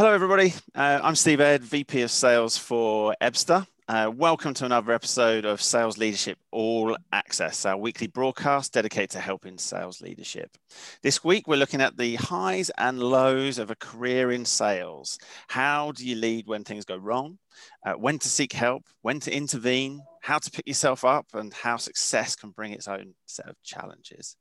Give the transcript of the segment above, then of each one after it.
Hello, everybody. Uh, I'm Steve Ed, VP of Sales for Ebster. Uh, welcome to another episode of Sales Leadership All Access, our weekly broadcast dedicated to helping sales leadership. This week, we're looking at the highs and lows of a career in sales. How do you lead when things go wrong? Uh, when to seek help, when to intervene, how to pick yourself up, and how success can bring its own set of challenges.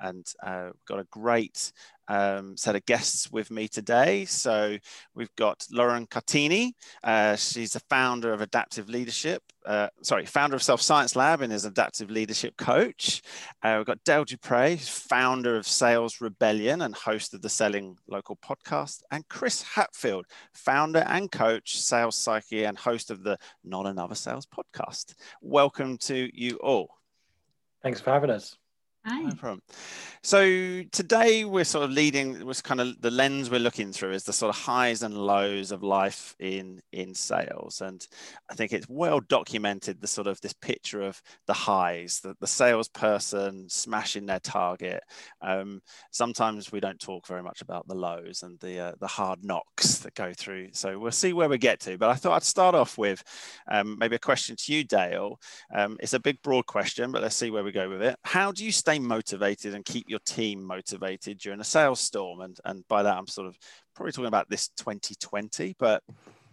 And uh, we've got a great um, set of guests with me today. So we've got Lauren Cartini. Uh, she's the founder of Adaptive Leadership. Uh, sorry, founder of Self Science Lab and is an adaptive leadership coach. Uh, we've got Dale Dupree, founder of Sales Rebellion and host of the Selling Local podcast, and Chris Hatfield, founder and coach, sales psyche, and host of the Not Another Sales podcast. Welcome to you all. Thanks for having us. Hi. No problem. So today we're sort of leading was kind of the lens we're looking through is the sort of highs and lows of life in in sales. And I think it's well documented the sort of this picture of the highs, the, the salesperson smashing their target. Um, sometimes we don't talk very much about the lows and the uh, the hard knocks that go through. So we'll see where we get to. But I thought I'd start off with um, maybe a question to you, Dale. Um, it's a big broad question, but let's see where we go with it. How do you stay stay motivated and keep your team motivated during a sales storm. And, and by that, I'm sort of probably talking about this 2020, but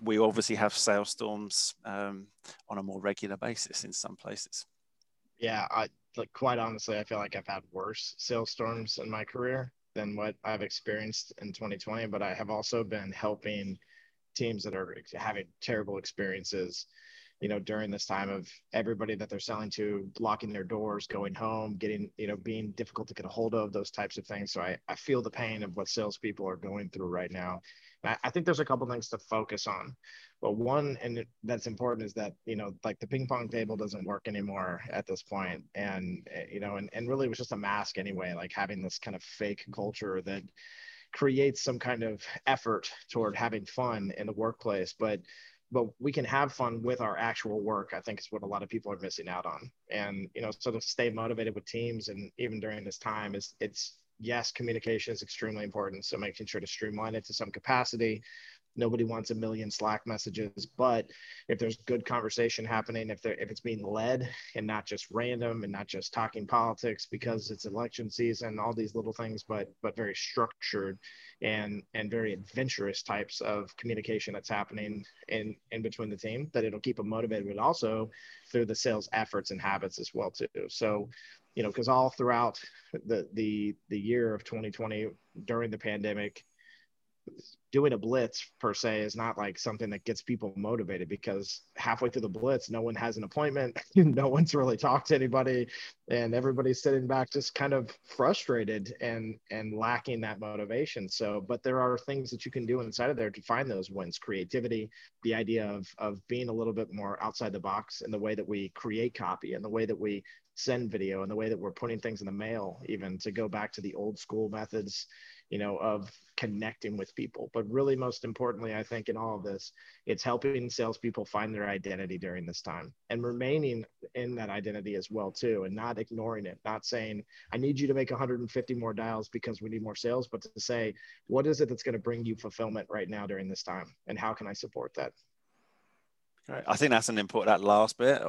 we obviously have sales storms um, on a more regular basis in some places. Yeah, I like quite honestly, I feel like I've had worse sales storms in my career than what I've experienced in 2020. But I have also been helping teams that are having terrible experiences you know, during this time of everybody that they're selling to locking their doors, going home, getting, you know, being difficult to get a hold of, those types of things. So I, I feel the pain of what salespeople are going through right now. I, I think there's a couple things to focus on. But one, and that's important, is that, you know, like the ping pong table doesn't work anymore at this point. And, you know, and, and really it was just a mask anyway, like having this kind of fake culture that, creates some kind of effort toward having fun in the workplace but but we can have fun with our actual work i think is what a lot of people are missing out on. And you know sort of stay motivated with teams and even during this time is it's yes communication is extremely important. So making sure to streamline it to some capacity nobody wants a million slack messages but if there's good conversation happening if there if it's being led and not just random and not just talking politics because it's election season all these little things but but very structured and and very adventurous types of communication that's happening in in between the team that it'll keep them motivated but also through the sales efforts and habits as well too. So you know because all throughout the the the year of 2020 during the pandemic doing a blitz per se is not like something that gets people motivated because halfway through the blitz no one has an appointment no one's really talked to anybody and everybody's sitting back just kind of frustrated and and lacking that motivation. So but there are things that you can do inside of there to find those wins. Creativity the idea of of being a little bit more outside the box in the way that we create copy and the way that we send video and the way that we're putting things in the mail even to go back to the old school methods you know, of connecting with people. But really, most importantly, I think in all of this, it's helping salespeople find their identity during this time and remaining in that identity as well too, and not ignoring it. Not saying I need you to make 150 more dials because we need more sales, but to say what is it that's going to bring you fulfillment right now during this time, and how can I support that? I think that's an important that last bit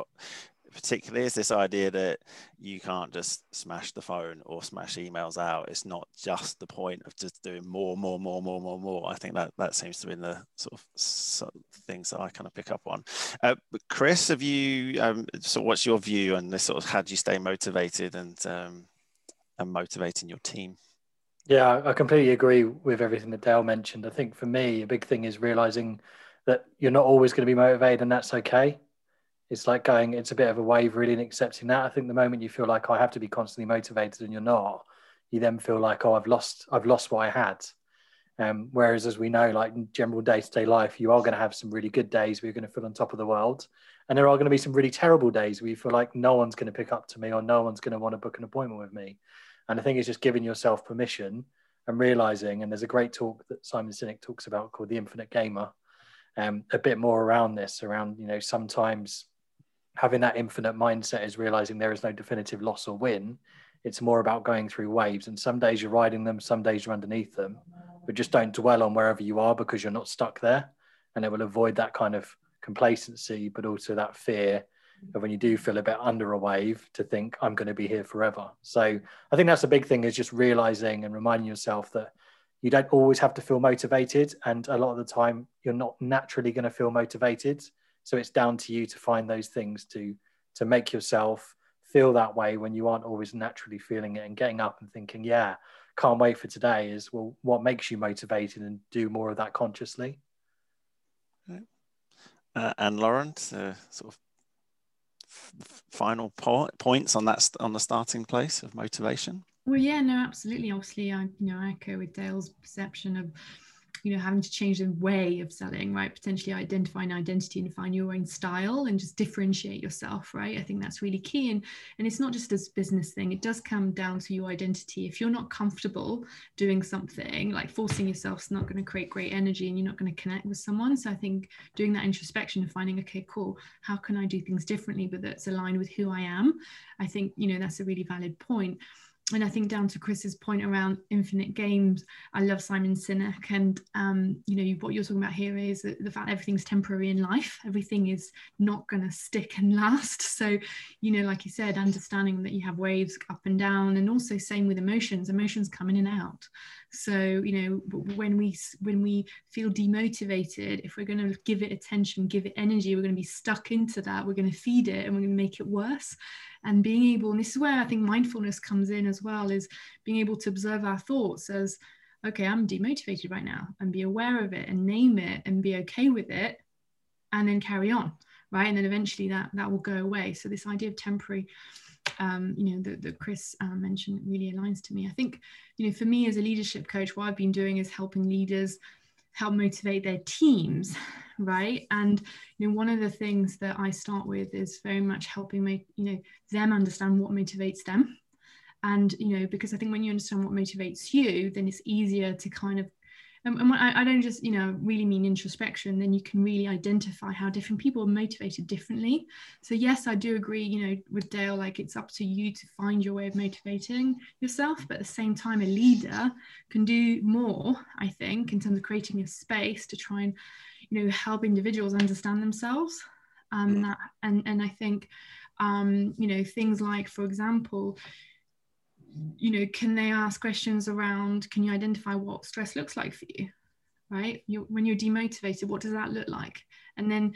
particularly is this idea that you can't just smash the phone or smash emails out. It's not just the point of just doing more, more, more, more, more, more. I think that that seems to be the sort of, sort of things that I kind of pick up on. Uh, Chris, have you? Um, so, what's your view on this sort of? How do you stay motivated and um, and motivating your team? Yeah, I completely agree with everything that Dale mentioned. I think for me, a big thing is realizing that you're not always going to be motivated, and that's okay it's like going it's a bit of a wave really and accepting that. I think the moment you feel like i have to be constantly motivated and you're not you then feel like oh i've lost i've lost what i had. Um, whereas as we know like in general day-to-day life you are going to have some really good days where you're going to feel on top of the world and there are going to be some really terrible days where you feel like no one's going to pick up to me or no one's going to want to book an appointment with me. And i think it's just giving yourself permission and realizing and there's a great talk that simon sinek talks about called the infinite gamer um, a bit more around this around you know sometimes having that infinite mindset is realizing there is no definitive loss or win. It's more about going through waves. And some days you're riding them, some days you're underneath them. but just don't dwell on wherever you are because you're not stuck there. And it will avoid that kind of complacency, but also that fear of when you do feel a bit under a wave to think, I'm going to be here forever. So I think that's a big thing is just realizing and reminding yourself that you don't always have to feel motivated. And a lot of the time, you're not naturally going to feel motivated. So it's down to you to find those things to to make yourself feel that way when you aren't always naturally feeling it and getting up and thinking, yeah, can't wait for today is well, what makes you motivated and do more of that consciously. Uh, and Lauren, uh, sort of final po- points on that on the starting place of motivation. Well, yeah, no, absolutely. Obviously, I you know I echo with Dale's perception of you know having to change the way of selling right? Potentially identify an identity and find your own style and just differentiate yourself right? I think that's really key. And and it's not just a business thing. It does come down to your identity. If you're not comfortable doing something like forcing yourself is not going to create great energy and you're not going to connect with someone. So i think doing that introspection and finding okay cool how can i do things differently but that's aligned with who i am? I think you know that's a really valid point and I think down to Chris's point around infinite games, I love Simon Sinek, and um, you know what you're talking about here is the fact everything's temporary in life. Everything is not going to stick and last. So, you know, like you said, understanding that you have waves up and down, and also same with emotions. Emotions come in and out. So, you know, when we when we feel demotivated, if we're going to give it attention, give it energy, we're going to be stuck into that. We're going to feed it, and we're going to make it worse and being able and this is where i think mindfulness comes in as well is being able to observe our thoughts as okay i'm demotivated right now and be aware of it and name it and be okay with it and then carry on right? And then eventually that that will go away. So this idea of temporary um, you know that, that chris um, mentioned really aligns to me. I think you know for me as a leadership coach what i've been doing is helping leaders help motivate their teams right? And you know one of the things that i start with is very much helping make you know them understand what motivates them. And you know because i think when you understand what motivates you then it's easier to kind of and, and I, I, don't just you know really mean introspection then you can really identify how different people are motivated differently so yes i do agree you know with dale like it's up to you to find your way of motivating yourself but at the same time a leader can do more i think in terms of creating a space to try and you know help individuals understand themselves um, mm. that, and and i think um, you know things like for example you know, can they ask questions around, can you identify what stress looks like for you? Right? you when you're demotivated, what does that look like? And then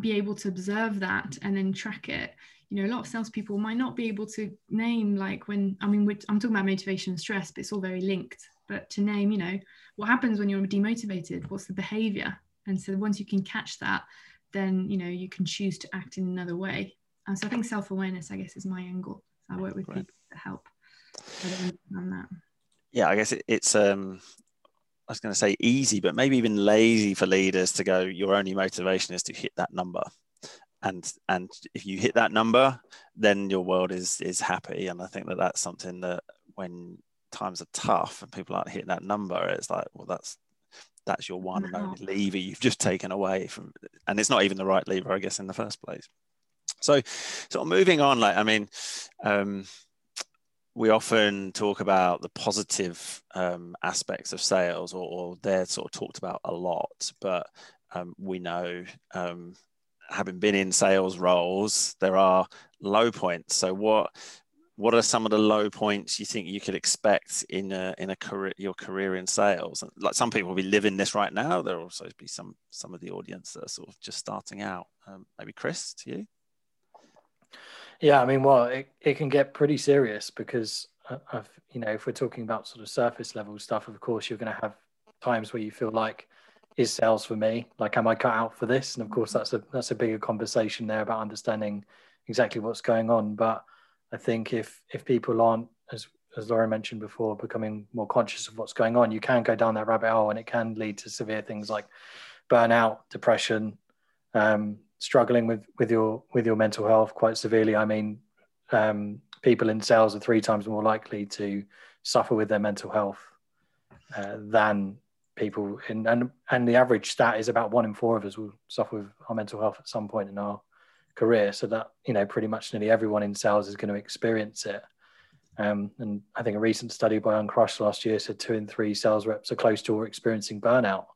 be able to observe that and then track it. You know, a lot of salespeople might not be able to name like when I mean I'm talking about motivation and stress, but it's all very linked. But to name, you know, what happens when you're demotivated? What's the behavior? And so once you can catch that, then you know you can choose to act in another way. And so I think self-awareness, I guess, is my angle. So I work with people to help. I don't understand that. Yeah, I guess it, it's um I was going to say easy, but maybe even lazy for leaders to go. Your only motivation is to hit that number, and and if you hit that number, then your world is is happy. And I think that that's something that when times are tough and people aren't hitting that number, it's like, well, that's that's your one and only lever you've just taken away from, and it's not even the right lever, I guess, in the first place. So, sort of moving on, like I mean, um, we often talk about the positive um, aspects of sales, or, or, they're sort of talked about a lot. But um, we know, um, having been in sales roles, there are low points. So, what what are some of the low points you think you could expect in a in a career your career in sales? Like some people will be living this right now. There will also be some some of the audience that are sort of just starting out. Um, maybe Chris, to you. Yeah, I mean, well, it, it can get pretty serious because of you know, if we're talking about sort of surface level stuff, of course, you're going to have times where you feel like, is sales for me? Like, am I cut out for this? And of course, that's a that's a bigger conversation there about understanding exactly what's going on. But I think if if people aren't as as Laura mentioned before, becoming more conscious of what's going on, you can go down that rabbit hole, and it can lead to severe things like burnout, depression, um, struggling with with your with your mental health quite severely, I mean, um, people in sales are three times more likely to suffer with their mental health uh, than people in and and the average stat is about one in four of us will suffer with our mental health at some point in our career. So that you know, pretty much nearly everyone in sales is going to experience it. Um, and I think a recent study by Uncrush last year said two in three sales reps are close to or experiencing burnout.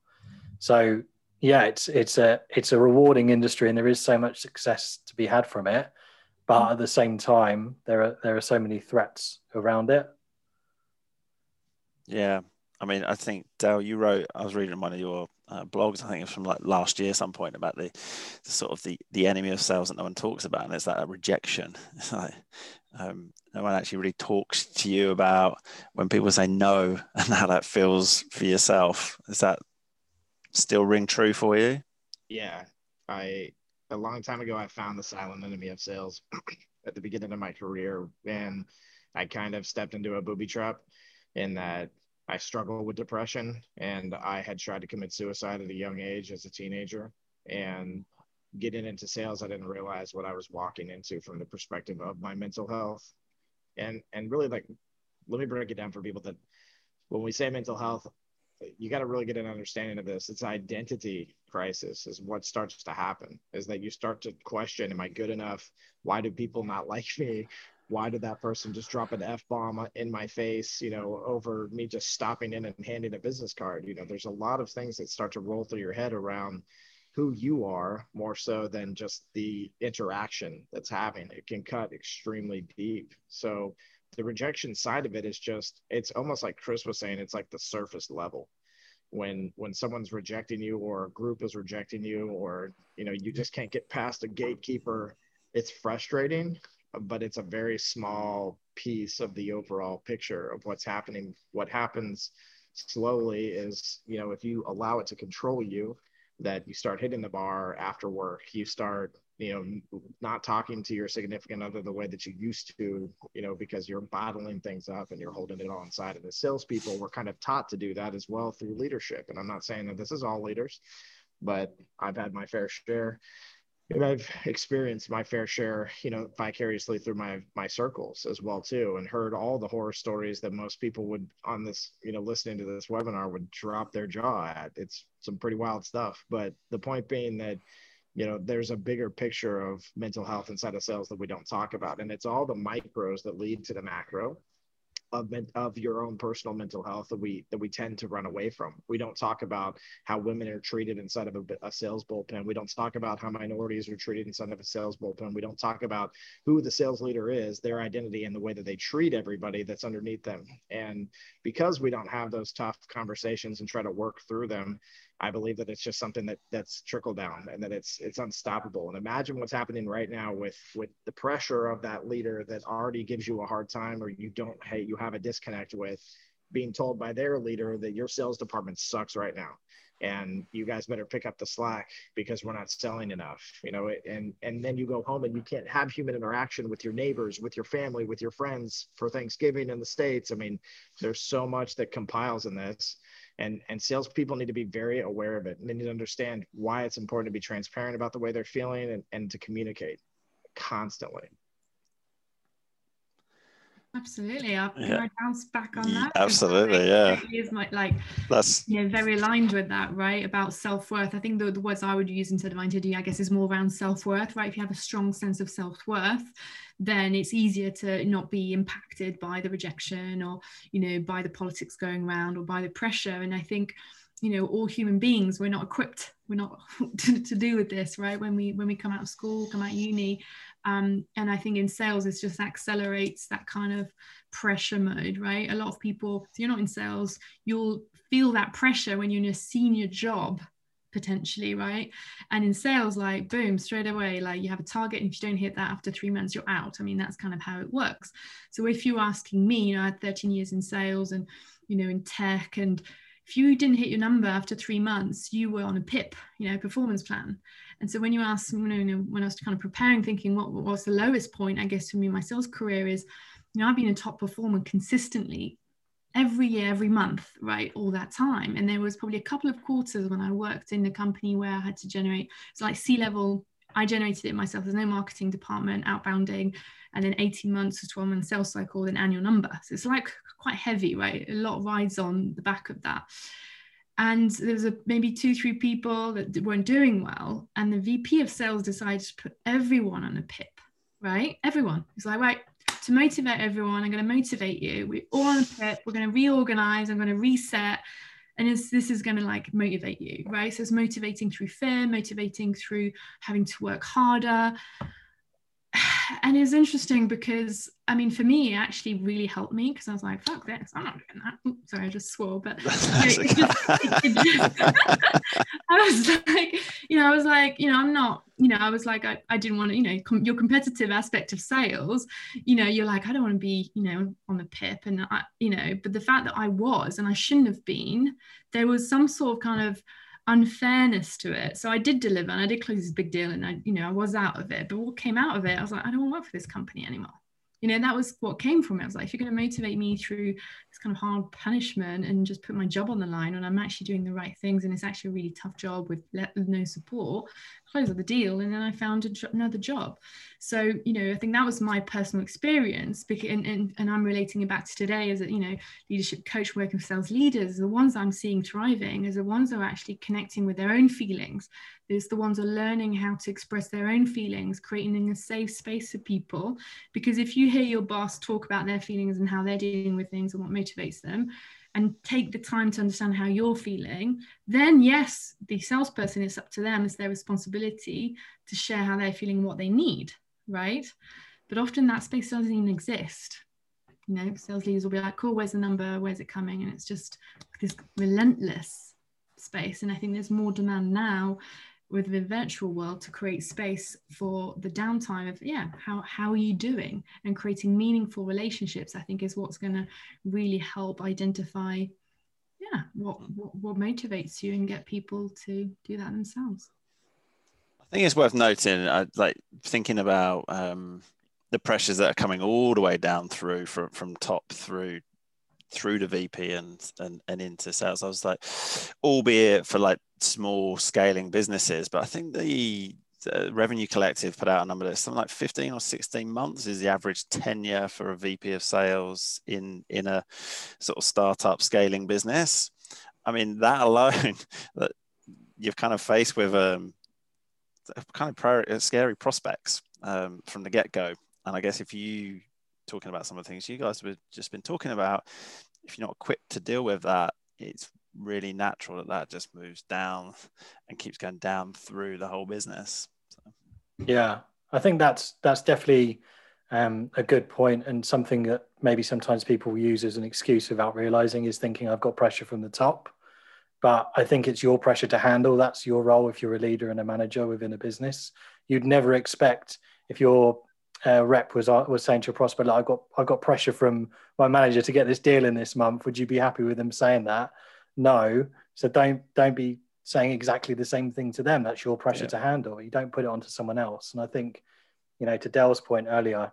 So yeah, it's it's a it's a rewarding industry, and there is so much success to be had from it. But at the same time, there are there are so many threats around it. Yeah, I mean, I think Dale, you wrote. I was reading one of your uh, blogs. I think it was from like last year, some point about the, the, sort of the the enemy of sales that no one talks about, and it's that rejection. It's like um, no one actually really talks to you about when people say no and how that feels for yourself. Is that still ring true for you? Yeah, I a long time ago I found the silent enemy of sales at the beginning of my career, and I kind of stepped into a booby trap in that I struggled with depression and I had tried to commit suicide at a young age as a teenager. And getting into sales, I didn't realize what I was walking into from the perspective of my mental health. And and really like let me break it down for people that when we say mental health, you got to really get an understanding of this. It's an identity crisis is what starts to happen is that you start to question, am I good enough? Why do people not like me? why did that person just drop an f bomb in my face you know over me just stopping in and handing a business card you know there's a lot of things that start to roll through your head around who you are more so than just the interaction that's having it can cut extremely deep so the rejection side of it is just it's almost like chris was saying it's like the surface level when when someone's rejecting you or a group is rejecting you or you know you just can't get past a gatekeeper it's frustrating but it's a very small piece of the overall picture of what's happening. What happens slowly is, you know, if you allow it to control you, that you start hitting the bar after work, you start, you know, not talking to your significant other the way that you used to, you know, because you're bottling things up and you're holding it all inside. And as salespeople, we're kind of taught to do that as well through leadership. And I'm not saying that this is all leaders, but I've had my fair share and I've experienced my fair share, you know, vicariously through my my circles as well too, and heard all the horror stories that most people would on this, you know, listening to this webinar would drop their jaw at. It's some pretty wild stuff. But the point being that, you know, there's a bigger picture of mental health inside of sales that we don't talk about, and it's all the micros that lead to the macro of, of your own personal mental health that we that we tend to run away from. We don't talk about how women are treated inside of a, a, sales bullpen. We don't talk about how minorities are treated inside of a sales bullpen. We don't talk about who the sales leader is, their identity, and the way that they treat everybody that's underneath them. And because we don't have those tough conversations and try to work through them, I believe that it's just something that that's trickled down and that it's it's unstoppable. And imagine what's happening right now with with the pressure of that leader that already gives you a hard time or you don't hey you have a disconnect with being told by their leader that your sales department sucks right now and you guys better pick up the slack because we're not selling enough you know and and then you go home and you can't have human interaction with your neighbors with your family with your friends for thanksgiving in the states i mean there's so much that compiles in this and and salespeople need to be very aware of it. And they need to understand why it's important to be transparent about the way they're feeling and, and to communicate constantly Absolutely. I, yeah. I bounce back on that? Absolutely, yeah. Is my like that's you know, very aligned with that, right? About self-worth. I think the, the words I would use instead of identity, I guess, is more around self-worth, right? If you have a strong sense of self-worth, then it's easier to not be impacted by the rejection or, you know, by the politics going around or by the pressure. And I think you know all human beings we're not equipped we're not to, to do with this right when we when we come out of school come out uni um, and i think in sales it just accelerates that kind of pressure mode right? A lot of people you're not in sales you'll feel that pressure when you're in a senior job potentially right? And in sales like boom straight away like you have a target. And if you don't hit that after three months you're out. I mean that's kind of how it works. So if you're asking me you know i had 13 years in sales and you know in tech and if you didn't hit your number after three months, you were on a PIP, you know, performance plan. And so when you ask, you know, when I was kind of preparing, thinking what, was the lowest point, I guess for me, my sales career is, you know, I've been a top performer consistently every year, every month, right, all that time. And there was probably a couple of quarters when I worked in a company where I had to generate, it's like C level I generated it myself. There's no marketing department, outbounding, and then 18 months or 12 month sales cycle, then annual number. So it's like quite heavy, right? A lot rides on the back of that. And there was a, maybe two, three people that weren't doing well. And the VP of sales decided to put everyone on a PIP right? Everyone. It's like, right, to motivate everyone, I'm going to motivate you. We're all on a pip. We're going to reorganize. I'm going to reset. And this is going to like motivate you, right? So it's motivating through fear, motivating through having to work harder, and it's interesting because I mean, for me, it actually really helped me because I was like, "Fuck this! I'm not doing that." Oops, sorry, I just swore, but you know, it just, it, just, I was like, you know, I was like, you know, I'm not, you know, I was like, I, I didn't want to, you know, com- your competitive aspect of sales, you know, you're like, I don't want to be, you know, on the pip, and I, you know, but the fact that I was and I shouldn't have been, there was some sort of kind of unfairness to it. So I did deliver and I did close this big deal and I, you know, I was out of it. But what came out of it, I was like, I don't want to work for this company anymore you know that was what came from it i was like if you're going to motivate me through this kind of hard punishment and just put my job on the line and i'm actually doing the right things and it's actually a really tough job with, with no support close the deal and then i found jo- another job so you know i think that was my personal experience because and, and, and i'm relating it back to today as a you know leadership coach working with sales leaders the ones i'm seeing thriving is the ones that are actually connecting with their own feelings is the ones are learning how to express their own feelings, creating a safe space for people. Because if you hear your boss talk about their feelings and how they're dealing with things and what motivates them, and take the time to understand how you're feeling, then yes, the salesperson, it's up to them, it's their responsibility to share how they're feeling, what they need, right? But often that space doesn't even exist. You know, sales leaders will be like, cool, where's the number? Where's it coming? And it's just this relentless space. And I think there's more demand now with the virtual world to create space for the downtime of yeah how how are you doing and creating meaningful relationships i think is what's going to really help identify yeah what, what what motivates you and get people to do that themselves i think it's worth noting uh, like thinking about um the pressures that are coming all the way down through from from top through through the VP and, and and into sales. I was like, albeit for like small scaling businesses, but I think the, the Revenue Collective put out a number that's something like 15 or 16 months is the average tenure for a VP of sales in in a sort of startup scaling business. I mean, that alone, that you've kind of faced with um, kind of scary prospects um, from the get go. And I guess if you talking about some of the things you guys have just been talking about, if you're not equipped to deal with that, it's really natural that that just moves down and keeps going down through the whole business. So. Yeah, I think that's that's definitely um, a good point and something that maybe sometimes people use as an excuse without realizing is thinking I've got pressure from the top. But I think it's your pressure to handle. That's your role if you're a leader and a manager within a business. You'd never expect if you're uh, rep was uh, was saying to a prospect, like, "I got I got pressure from my manager to get this deal in this month. Would you be happy with them saying that?" No. So don't don't be saying exactly the same thing to them. That's your pressure yeah. to handle. You don't put it onto someone else. And I think, you know, to Dell's point earlier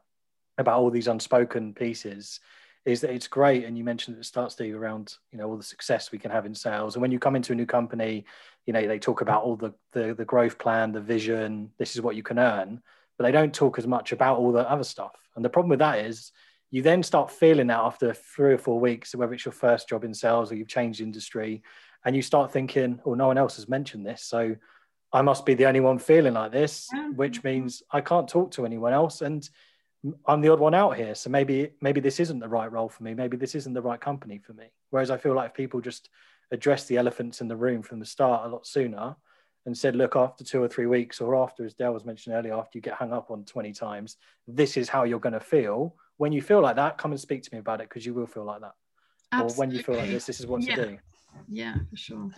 about all these unspoken pieces, is that it's great. And you mentioned at the start, Steve, around you know all the success we can have in sales. And when you come into a new company, you know they talk about all the the, the growth plan, the vision. This is what you can earn but they don't talk as much about all the other stuff. And the problem with that is you then start feeling that after three or four weeks, whether it's your first job in sales or you've changed industry, and you start thinking, oh, no one else has mentioned this. So I must be the only one feeling like this, mm-hmm. which means I can't talk to anyone else. And I'm the odd one out here. So maybe maybe this isn't the right role for me. Maybe this isn't the right company for me. Whereas I feel like if people just address the elephants in the room from the start a lot sooner, and said, look, after two or three weeks, or after, as Dell was mentioned earlier, after you get hung up on 20 times, this is how you're going to feel. When you feel like that, come and speak to me about it because you will feel like that. Absolutely. Or when you feel like this, this is what yeah. to do. Yeah, for sure.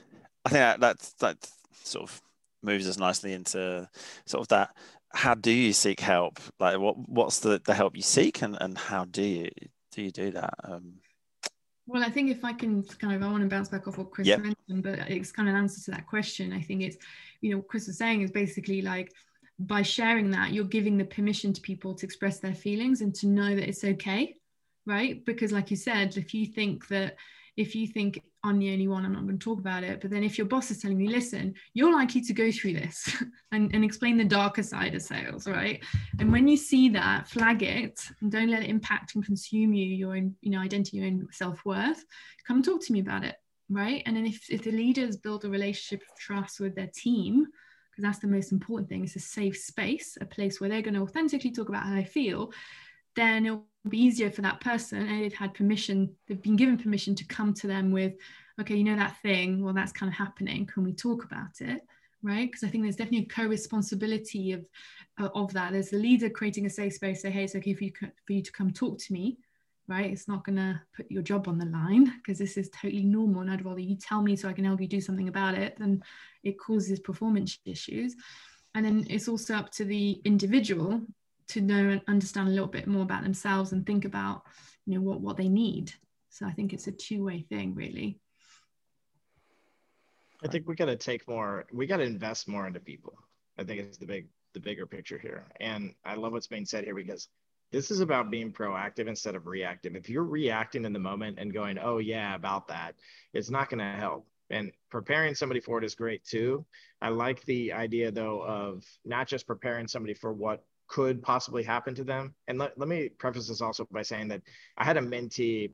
I think that, that, that sort of moves us nicely into sort of that. How do you seek help? Like, what what's the, the help you seek, and, and how do you do you do that? Um, well, I think if I can kind of, I want to bounce back off what Chris yep. mentioned, but it's kind of an answer to that question. I think it's, you know, Chris was saying is basically like by sharing that, you're giving the permission to people to express their feelings and to know that it's okay, right? Because, like you said, if you think that if you think I'm the only one, I'm not going to talk about it. But then if your boss is telling you, listen, you're likely to go through this and, and explain the darker side of sales, right? And when you see that, flag it and don't let it impact and consume you, your own, you know, identity, your own self-worth. Come talk to me about it, right? And then if, if the leaders build a relationship of trust with their team, because that's the most important thing. It's a safe space, a place where they're going to authentically talk about how they feel. Then it'll be easier for that person and they've had permission, they've been given permission to come to them with, okay, you know that thing, well, that's kind of happening. Can we talk about it? Right? Because I think there's definitely a co-responsibility of uh, of that. There's the leader creating a safe space, say, hey, it's okay for you for you to come talk to me right? It's not going to put your job on the line because this is totally normal. And I'd rather you tell me so I can help you do something about it than it causes performance issues. And then it's also up to the individual to know and understand a little bit more about themselves and think about, you know, what, what they need. So I think it's a two-way thing, really. I think we got to take more, we got to invest more into people. I think it's the big, the bigger picture here. And I love what's being said here because this is about being proactive instead of reactive. If you're reacting in the moment and going, oh, yeah, about that, it's not going to help. And preparing somebody for it is great too. I like the idea though of not just preparing somebody for what could possibly happen to them. And let, let me preface this also by saying that I had a mentee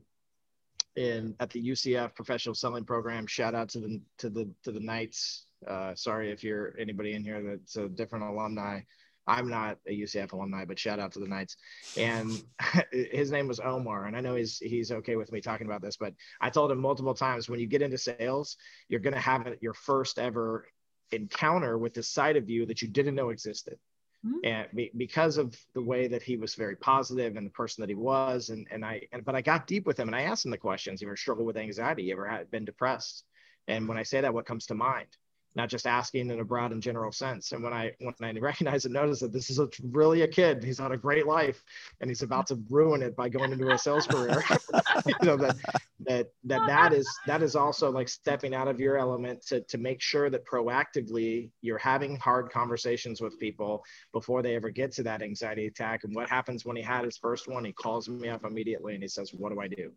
in at the UCF professional selling program. Shout out to the to the to the Knights. Uh, sorry if you're anybody in here that's a different alumni. I'm not a UCF alumni, but shout out to the Knights. And his name was Omar, and I know he's he's okay with me talking about this, but I told him multiple times when you get into sales, you're going to have your first ever encounter with this side of you that you didn't know existed. Mm-hmm. And be, because of the way that he was very positive and the person that he was, and and I, and, but I got deep with him and I asked him the questions. You ever struggled with anxiety? You ever had been depressed? And when I say that, what comes to mind? Not just asking in a broad and general sense. And when I when I recognize and notice that this is a, really a kid, he's had a great life, and he's about to ruin it by going into a sales career. you know that that that that is that is also like stepping out of your element to to make sure that proactively you're having hard conversations with people before they ever get to that anxiety attack. And what happens when he had his first one? He calls me up immediately and he says, "What do I do?"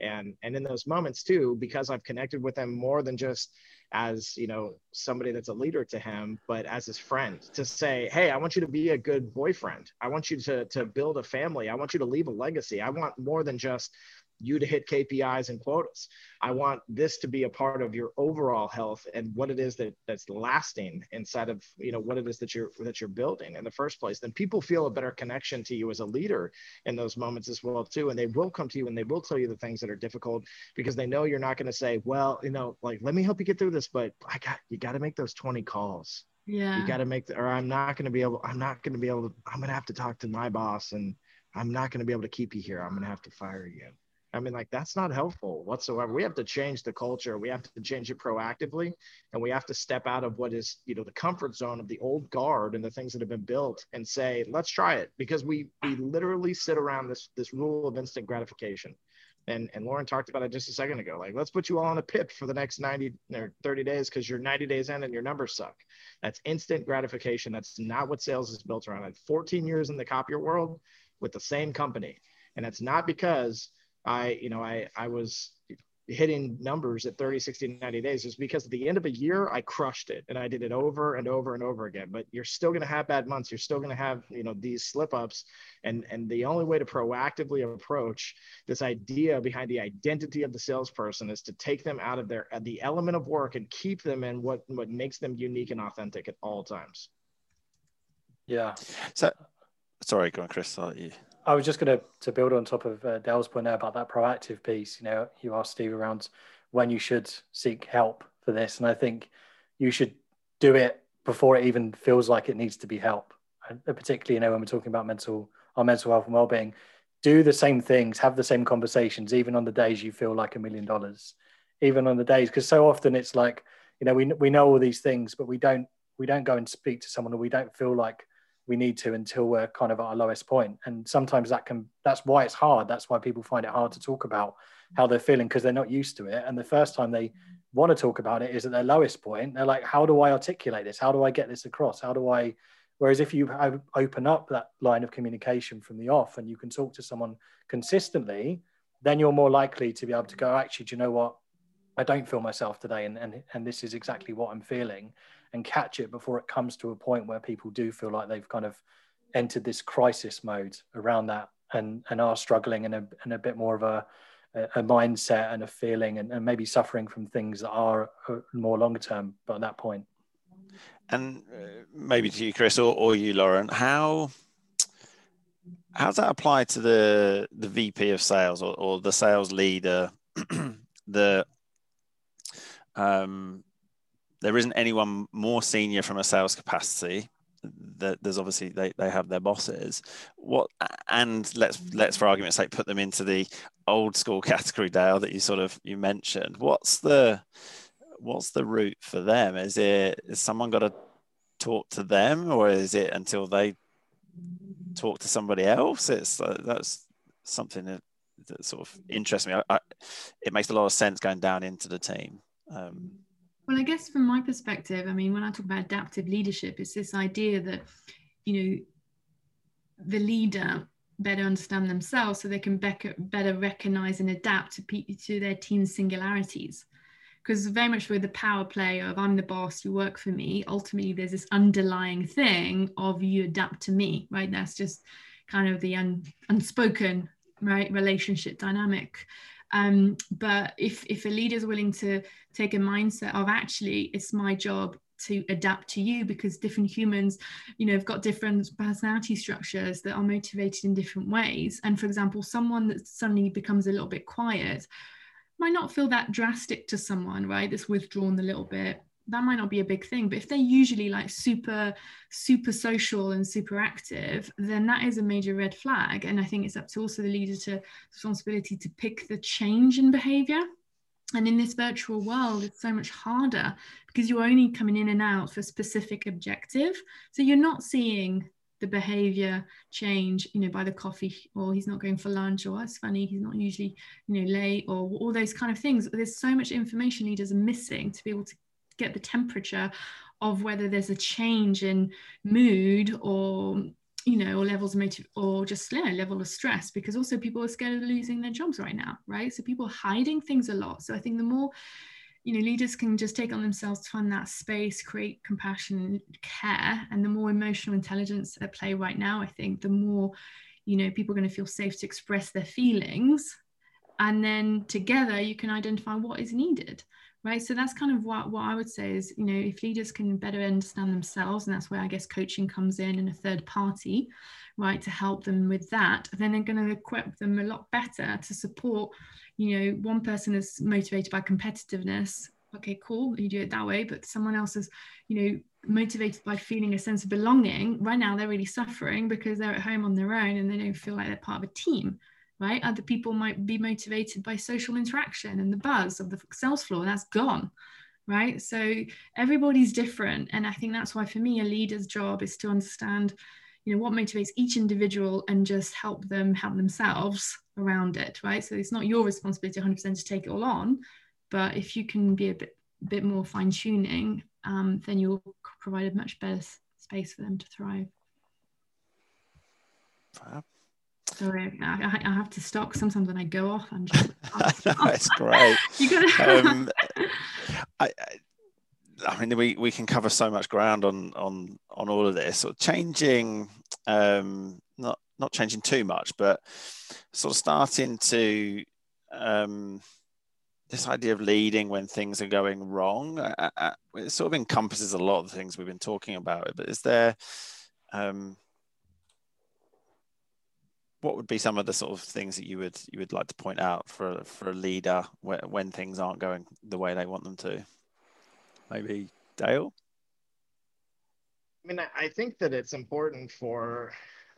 and and in those moments too because i've connected with him more than just as you know somebody that's a leader to him but as his friend to say hey i want you to be a good boyfriend. I want you to to build a family. I want you to leave a legacy. I want more than just you to hit KPIs and quotas. I want this to be a part of your overall health and what it is that that's lasting inside of you know what it is that you're that you're building in the first place. Then people feel a better connection to you as a leader in those moments as well too, and they will come to you and they will tell you the things that are difficult because they know you're not going to say, well, you know, like let me help you get through this, but I got you got to make those 20 calls. Yeah. You got to make the, or I'm not going to be able, I'm not going to be able to, I'm going to have to talk to my boss and I'm not going to be able to keep you here. I'm going to have to fire you. I mean, like that's not helpful whatsoever. We have to change the culture. We have to change it proactively, and we have to step out of what is, you know, the comfort zone of the old guard and the things that have been built, and say, let's try it, because we we literally sit around this this rule of instant gratification, and and Lauren talked about it just a second ago. Like, let's put you all on a pip for the next 90 or 30 days because you're 90 days in and your numbers suck. That's instant gratification. That's not what sales is built around. I had 14 years in the copier world with the same company, and it's not because I, you know, I, I was hitting numbers at 30, 60, 90 days is because at the end of a year, I crushed it and I did it over and over and over again. But you're still going to have bad months. You're still going to have, you know, these slip ups. And, and the only way to proactively approach this idea behind the identity of the salesperson is to take them out of their, uh, the element of work and keep them in what, what makes them unique and authentic at all times. Yeah. So, sorry, go on, Chris. I'll let you. I was just going to to build on top of uh, Dale's point there about that proactive piece. You know, you asked Steve around when you should seek help for this, and I think you should do it before it even feels like it needs to be help. And particularly, you know, when we're talking about mental our mental health and well-being, do the same things, have the same conversations, even on the days you feel like a million dollars, even on the days because so often it's like, you know, we we know all these things, but we don't we don't go and speak to someone, or we don't feel like we need to until we're kind of at our lowest point. And sometimes that can that's why it's hard. That's why people find it hard to talk about how they're feeling because they're not used to it. And the first time they want to talk about it is at their lowest point. They're like how do i articulate this? How do i get this across? How do i whereas if you open up that line of communication from the off and you can talk to someone consistently then you're more likely to be able to go actually do you know what? I don't feel myself today and and, and this is exactly what i'm feeling and catch it before it comes to a point where people do feel like they've kind of entered this crisis mode around that and, and are struggling and a, in a bit more of a, a mindset and a feeling and, and maybe suffering from things that are uh, more longer term but at that point and uh, maybe to you, Chris, or, or you, Lauren, how how does that apply to the the VP of sales or, or the sales leader? the um, there isn't anyone more senior from a sales capacity. That there's obviously they, they have their bosses. What and let's let's for argument's sake put them into the old school category, Dale, that you sort of you mentioned. What's the what's the route for them? Is it is someone got to talk to them, or is it until they talk to somebody else? It's uh, that's something that, that sort of interests me. I, I, it makes a lot of sense going down into the team. Um, well, I guess from my perspective, I mean, when I talk about adaptive leadership, it's this idea that you know the leader better understand themselves so they can better, recognize and adapt to, to their team's singularities because very much with the power play of I'm the boss, you work for me, ultimately there's this underlying thing of you adapt to me, right? That's just kind of the un, unspoken right relationship dynamic. Um, but if if a leader is willing to take a mindset of actually it's my job to adapt to you because different humans you know have got different personality structures that are motivated in different ways and for example someone that suddenly becomes a little bit quiet might not feel that drastic to someone, right? That's withdrawn a little bit. That might not be a big thing, but if they're usually like super, super social and super active, then that is a major red flag. And I think it's up to also the leader to responsibility to pick the change in behavior. And in this virtual world, it's so much harder because you're only coming in and out for specific objective. So you're not seeing the behavior change you know by the coffee or he's not going for lunch or it's funny he's not usually you know late or all those kind of things there's so much information leaders are missing to be able to get the temperature of whether there's a change in mood or you know or levels of motive or just yeah, level of stress because also people are scared of losing their jobs right now right? So people are hiding things a lot. So i think the more you know leaders can just take on themselves to find that space create compassion care and the more emotional intelligence at play right now i think the more you know people are going to feel safe to express their feelings. And then together you can identify what is needed right so that's kind of what, what i would say is you know if leaders can better understand themselves and that's where i guess coaching comes in and a third party right to help them with that then they're going to equip them a lot better to support you know one person is motivated by competitiveness. Okay cool you do it that way but someone else is you know motivated by feeling a sense of belonging. Right now they're really suffering because they're at home on their own and they don't feel like they're part of a team right? Other people might be motivated by social interaction and the buzz of the sales floor and that's gone right? So everybody's different and i think that's why for me a leader's job is to understand you know what motivates each individual and just help them help themselves around it right? So it's not your responsibility 100% to take it all on but if you can be a bit bit more fine tuning um, then you'll provide a much better space for them to thrive. Sorry, I, I, have to stop. Sometimes when I go off, I'm just. It's great. you gotta. um, I, I, I mean, we, we can cover so much ground on on on all of this. Sort of changing, um, not not changing too much, but sort of starting to um, this idea of leading when things are going wrong. Uh, uh, it sort of encompasses a lot of the things we've been talking about. But is there um, what would be some of the sort of things that you would you would like to point out for for a leader when, when things aren't going the way they want them to? maybe Dale? I mean, I think that it's important for,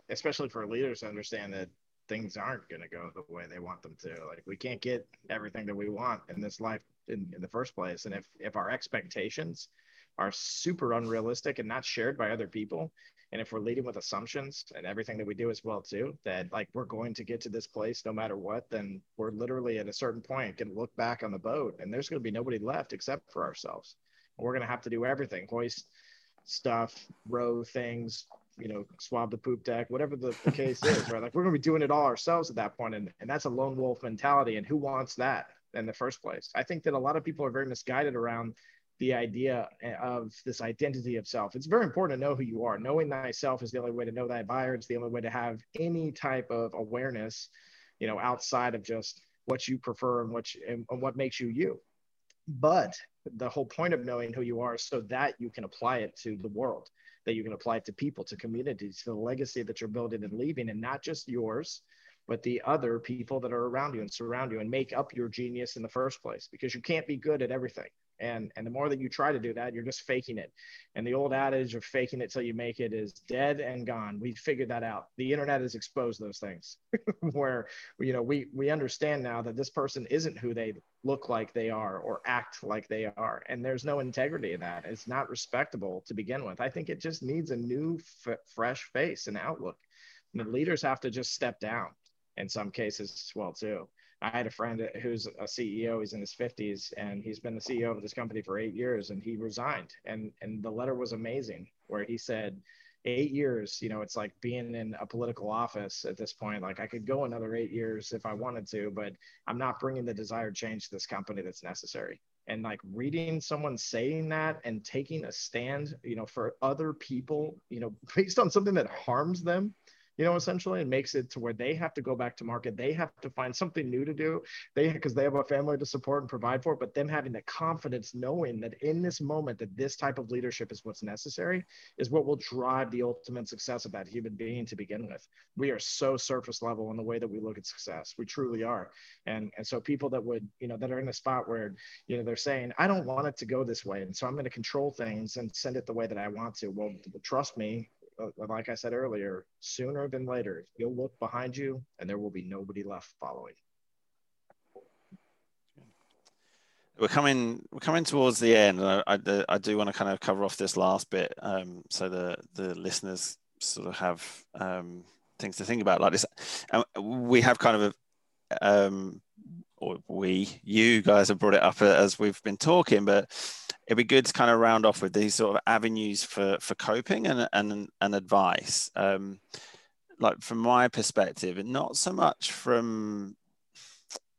especially for leaders to understand that things aren't going to go the way they want them to. Like we can't get everything that we want in this life in, in the first place. And if, if our expectations are super unrealistic and not shared by other people, and if we're leading with assumptions and everything that we do as well too, that like we're going to get to this place no matter what, then we're literally at a certain point to look back on the boat and there's going to be nobody left except for ourselves. We're going to have to do everything hoist stuff row things you know swab the poop deck whatever the, the case is right? Like we're going to be doing it all ourselves at that point and, and that's a lone wolf mentality and who wants that in the first place? I think that a lot of people are very misguided around the idea eh, of this identity of self. It's very important to know who you are. Knowing thyself is the only way to know thy buyer. It's the only way to have any type of awareness you know outside of just what you prefer and what you, and, and what makes you you. But the whole point of knowing who you are is so that you can apply it to the world that you can apply it to people to communities to the legacy that you're building and leaving and not just yours but the other people that are around you and surround you and make up your genius in the first place. Because you can't be good at everything and and the more that you try to do that you're just faking it. And the old adage of faking it till you make it is dead and gone. We figured that out. The internet has exposed those things where you know we we understand now that this person isn't who they look like they are or act like they are. And there's no integrity in that. It's not respectable to begin with. I think it just needs a new f- fresh face and outlook. And the leaders have to just step down in some cases as well too I had a friend who's a CEO. He's in his 50s, and he's been the CEO of this company for eight years. And he resigned, and and the letter was amazing, where he said, eight years. You know, it's like being in a political office at this point. Like I could go another eight years if I wanted to, but I'm not bringing the desired change to this company that's necessary. And like reading someone saying that and taking a stand, you know, for other people, you know, based on something that harms them you know, essentially, and makes it to where they have to go back to market. They have to find something new to do. They because they have a family to support and provide for, but them having the confidence knowing that in this moment that this type of leadership is what's necessary is what will drive the ultimate success of that human being to begin with. We are so surface level in the way that we look at success. We truly are. And and so people that would, you know, that are in a spot where, you know, they're saying, I don't want it to go this way. And so I'm going to control things and send it the way that I want to. Well, trust me, like I said earlier, sooner than later, you'll look behind you and there will be nobody left following. We're coming. We're coming towards the end, and I, I, I do want to kind of cover off this last bit, um, so the the listeners sort of have um, things to think about. Like this, um, we have kind of a, um, or we, you guys have brought it up as we've been talking, but it'd be good to kind of round off with these sort of avenues for for coping and and, and advice. Um, like from my perspective, and not so much from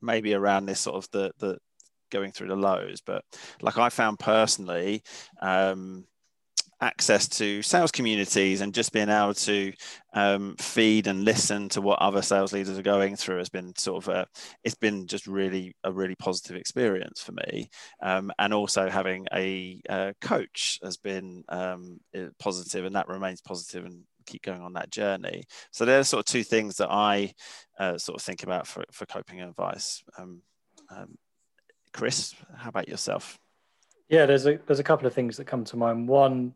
maybe around this sort of the the going through the lows, but like I found personally, um, access to sales communities and just being able to um, feed and listen to what other sales leaders are going through has been sort of a, it's been just really a really positive experience for me. Um, and also having a, a coach has been um, positive and that remains positive and keep going on that journey. So they're sort of two things that i uh, sort of think about for, for coping advice. Um, um, chris how about yourself? Yeah, there's a there's a couple of things that come to mind. One,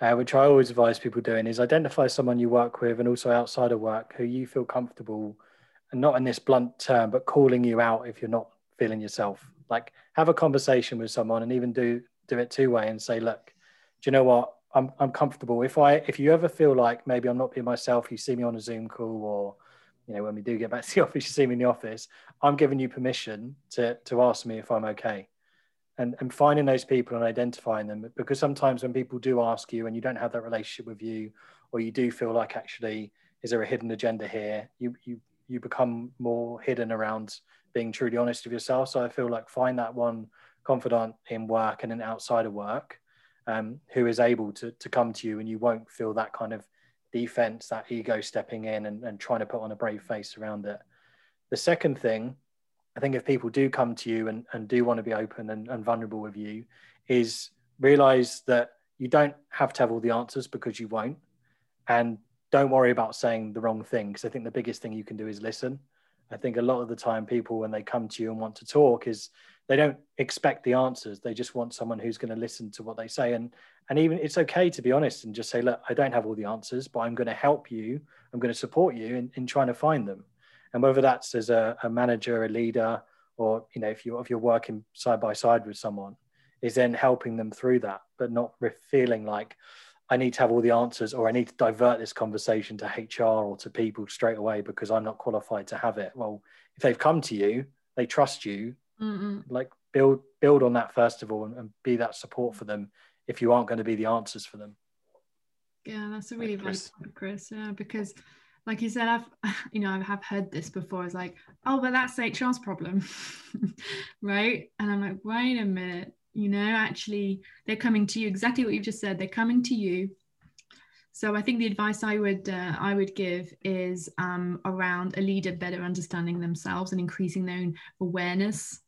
uh, which I always advise people doing, is identify someone you work with and also outside of work who you feel comfortable, and not in this blunt term, but calling you out if you're not feeling yourself. Like have a conversation with someone and even do do it two way and say, look, do you know what? I'm I'm comfortable. If I if you ever feel like maybe I'm not being myself, you see me on a Zoom call or you know when we do get back to the office, you see me in the office. I'm giving you permission to to ask me if I'm okay and, and finding those people and identifying them. Because sometimes when people do ask you and you don't have that relationship with you or you do feel like actually is there a hidden agenda here? You you you become more hidden around being truly honest with yourself. So i feel like find that one confidant in work and then outside of work um, who is able to, to come to you and you won't feel that kind of defense that ego stepping in and, and trying to put on a brave face around it. The second thing I think if people do come to you and, and do want to be open and, and vulnerable with you, is realize that you don't have to have all the answers because you won't. And don't worry about saying the wrong thing because I think the biggest thing you can do is listen. I think a lot of the time people when they come to you and want to talk is they don't expect the answers. They just want someone who's going to listen to what they say. And and even it's okay to be honest and just say, look, I don't have all the answers, but I'm going to help you. I'm going to support you in, in trying to find them and whether that's as a, a manager, a leader, or you know if you if you're working side by side with someone, is then helping them through that, but not feeling like I need to have all the answers or I need to divert this conversation to HR or to people straight away because I'm not qualified to have it. Well, if they've come to you, they trust you. Mm-mm. Like build build on that first of all and, and, be that support for them if you aren't going to be the answers for them. Yeah, that's a really valid point, Chris. Yeah, because like you said, I've you know I have heard this before. It's like, oh, but that's HR's problem, right? And I'm like, wait a minute, you know, actually they're coming to you. Exactly what you've just said. They're coming to you. So I think the advice I would uh, I would give is um, around a leader better understanding themselves and increasing their own awareness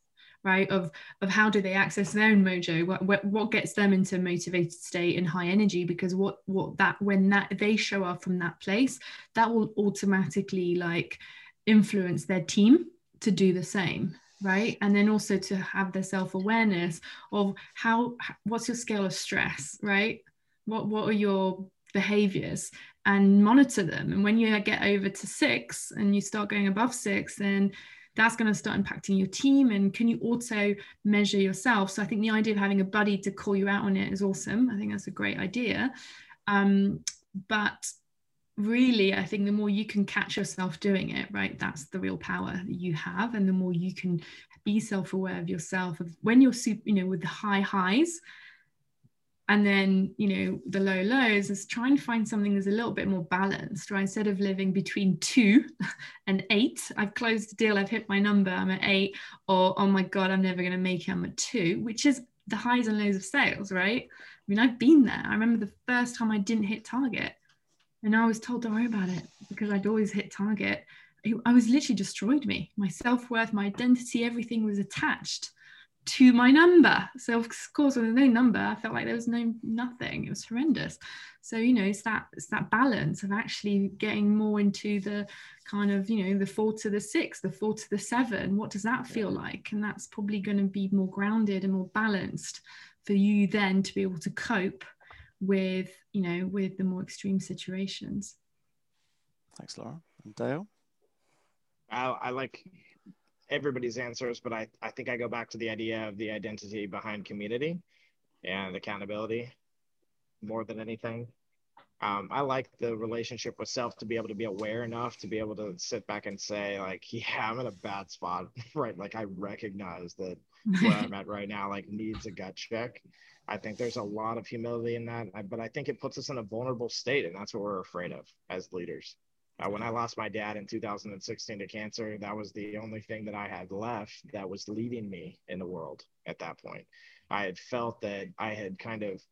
right of of how do they access their own mojo? What, what gets them into motivated state and high energy? Because what what that when that they show up from that place that will automatically like influence their team to do the same right? And then also to have the self-awareness of how what's your scale of stress right? What what are your behaviors? And monitor them. And when you get over to six and you start going above six then that's going to start impacting your team and can you also measure yourself? So i think the idea of having a buddy to call you out on it is awesome. I think that's a great idea. Um, but really i think the more you can catch yourself doing it right that's the real power that you have and the more you can be self-aware of yourself of when you're super you know with the high highs and then you know the low lows is trying to find something that's a little bit more balanced right? Instead of living between two and eight i've closed the deal i've hit my number i'm at eight or oh my god i'm never going to make it i'm at two which is the highs and lows of sales right? I mean i've been there. I remember the first time i didn't hit target and i was told don't worry about it because i'd always hit target. I was literally destroyed me. My self-worth my identity everything was attached to my number. So of course, with no number, I felt like there was no nothing. It was horrendous. So you know, it's that it's that balance of actually getting more into the kind of you know the four to the six, the four to the seven. What does that feel like? And that's probably going to be more grounded and more balanced for you then to be able to cope with you know with the more extreme situations. Thanks, Laura and Dale. I, I like everybody's answers, but I, I think I go back to the idea of the identity behind community and accountability more than anything. Um, I like the relationship with self to be able to be aware enough to be able to sit back and say, like, yeah, I'm in a bad spot, right? Like, I recognize that where I'm at right now, like, needs a gut check. I think there's a lot of humility in that, but I think it puts us in a vulnerable state, and that's what we're afraid of as leaders. Uh, when I lost my dad in 2016 to cancer, that was the only thing that I had left that was leading me in the world at that point. I had felt that I had kind of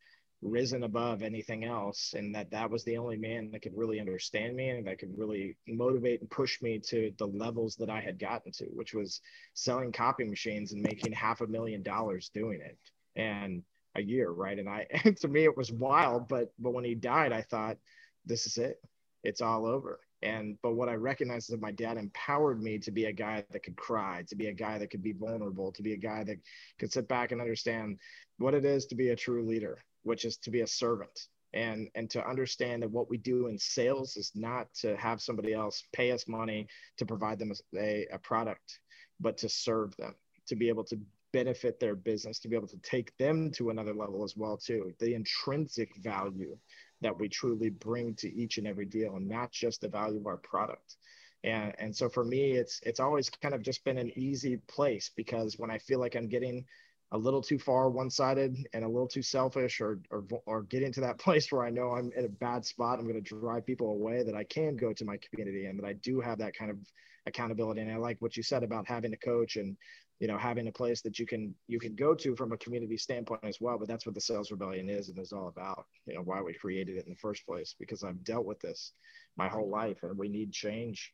risen above anything else and that that was the only man that could really understand me and that could really motivate and push me to the levels that I had gotten to, which was selling copy machines and making half a million dollars doing it. And a year, right? And I to me it was wild, but but when he died, I thought, this is it. It's all over and but what i recognized is that my dad empowered me to be a guy that could cry to be a guy that could be vulnerable to be a guy that could sit back and understand what it is to be a true leader which is to be a servant. And and to understand that what we do in sales is not to have somebody else pay us money to provide them a, a product but to serve them to be able to benefit their business to be able to take them to another level as well too. The intrinsic value that we truly bring to each and every deal and not just the value of our product. And and so for me it's it's always kind of just been an easy place because when i feel like i'm getting a little too far one-sided and a little too selfish or or, or getting to that place where i know i'm in a bad spot i'm going to drive people away that i can go to my community and that i do have that kind of accountability. And i like what you said about having a coach and you know having a place that you can you can go to from a community standpoint as well but that's what the sales rebellion is and is all about you know why we created it in the first place because i've dealt with this my whole life and we need change.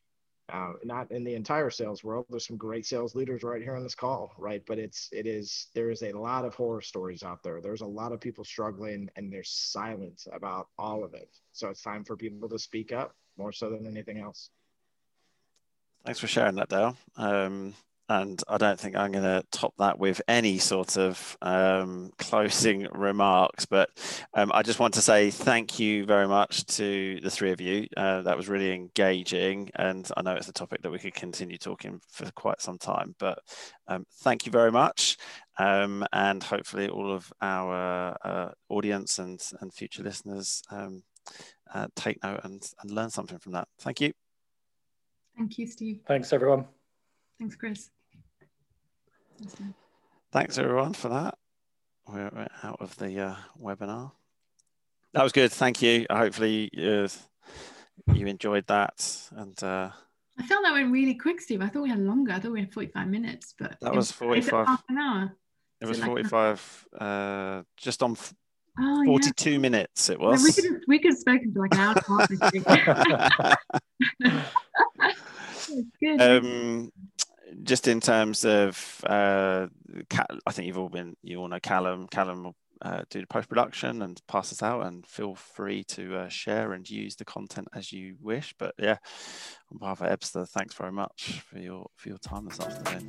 Uh, not in the entire sales world. There's some great sales leaders right here on this call right? But it's it is there is a lot of horror stories out there. There's a lot of people struggling and there's silence about all of it. So it's time for people to speak up more so than anything else thanks for sharing that dale um, and I don't think I'm going to top that with any sort of um, closing remarks. But um, I just want to say thank you very much to the three of you. Uh, that was really engaging, and I know it's a topic that we could continue talking for quite some time. But um, thank you very much, um, and hopefully all of our uh, audience and and future listeners um, uh, take note and, and learn something from that. Thank you. Thank you, Steve. Thanks, everyone. Thanks, Chris. Thanks everyone for that. We're, out of the uh, webinar. That was good. Thank you. Hopefully uh, you enjoyed that. And uh, I felt that went really quick, Steve. I thought we had longer. I thought we had 45 minutes, but that was 45. Half an hour. It was, 45, uh, just on oh, 42 yeah. minutes it was. we, could have, we could have spoken for like an hour. Um, just in terms of, uh, I think you've all been, you all know Callum. Callum will uh, do the post production and pass this out, and feel free to uh, share and use the content as you wish. But yeah, on behalf of Ebsta, thanks very much for your for your time this afternoon.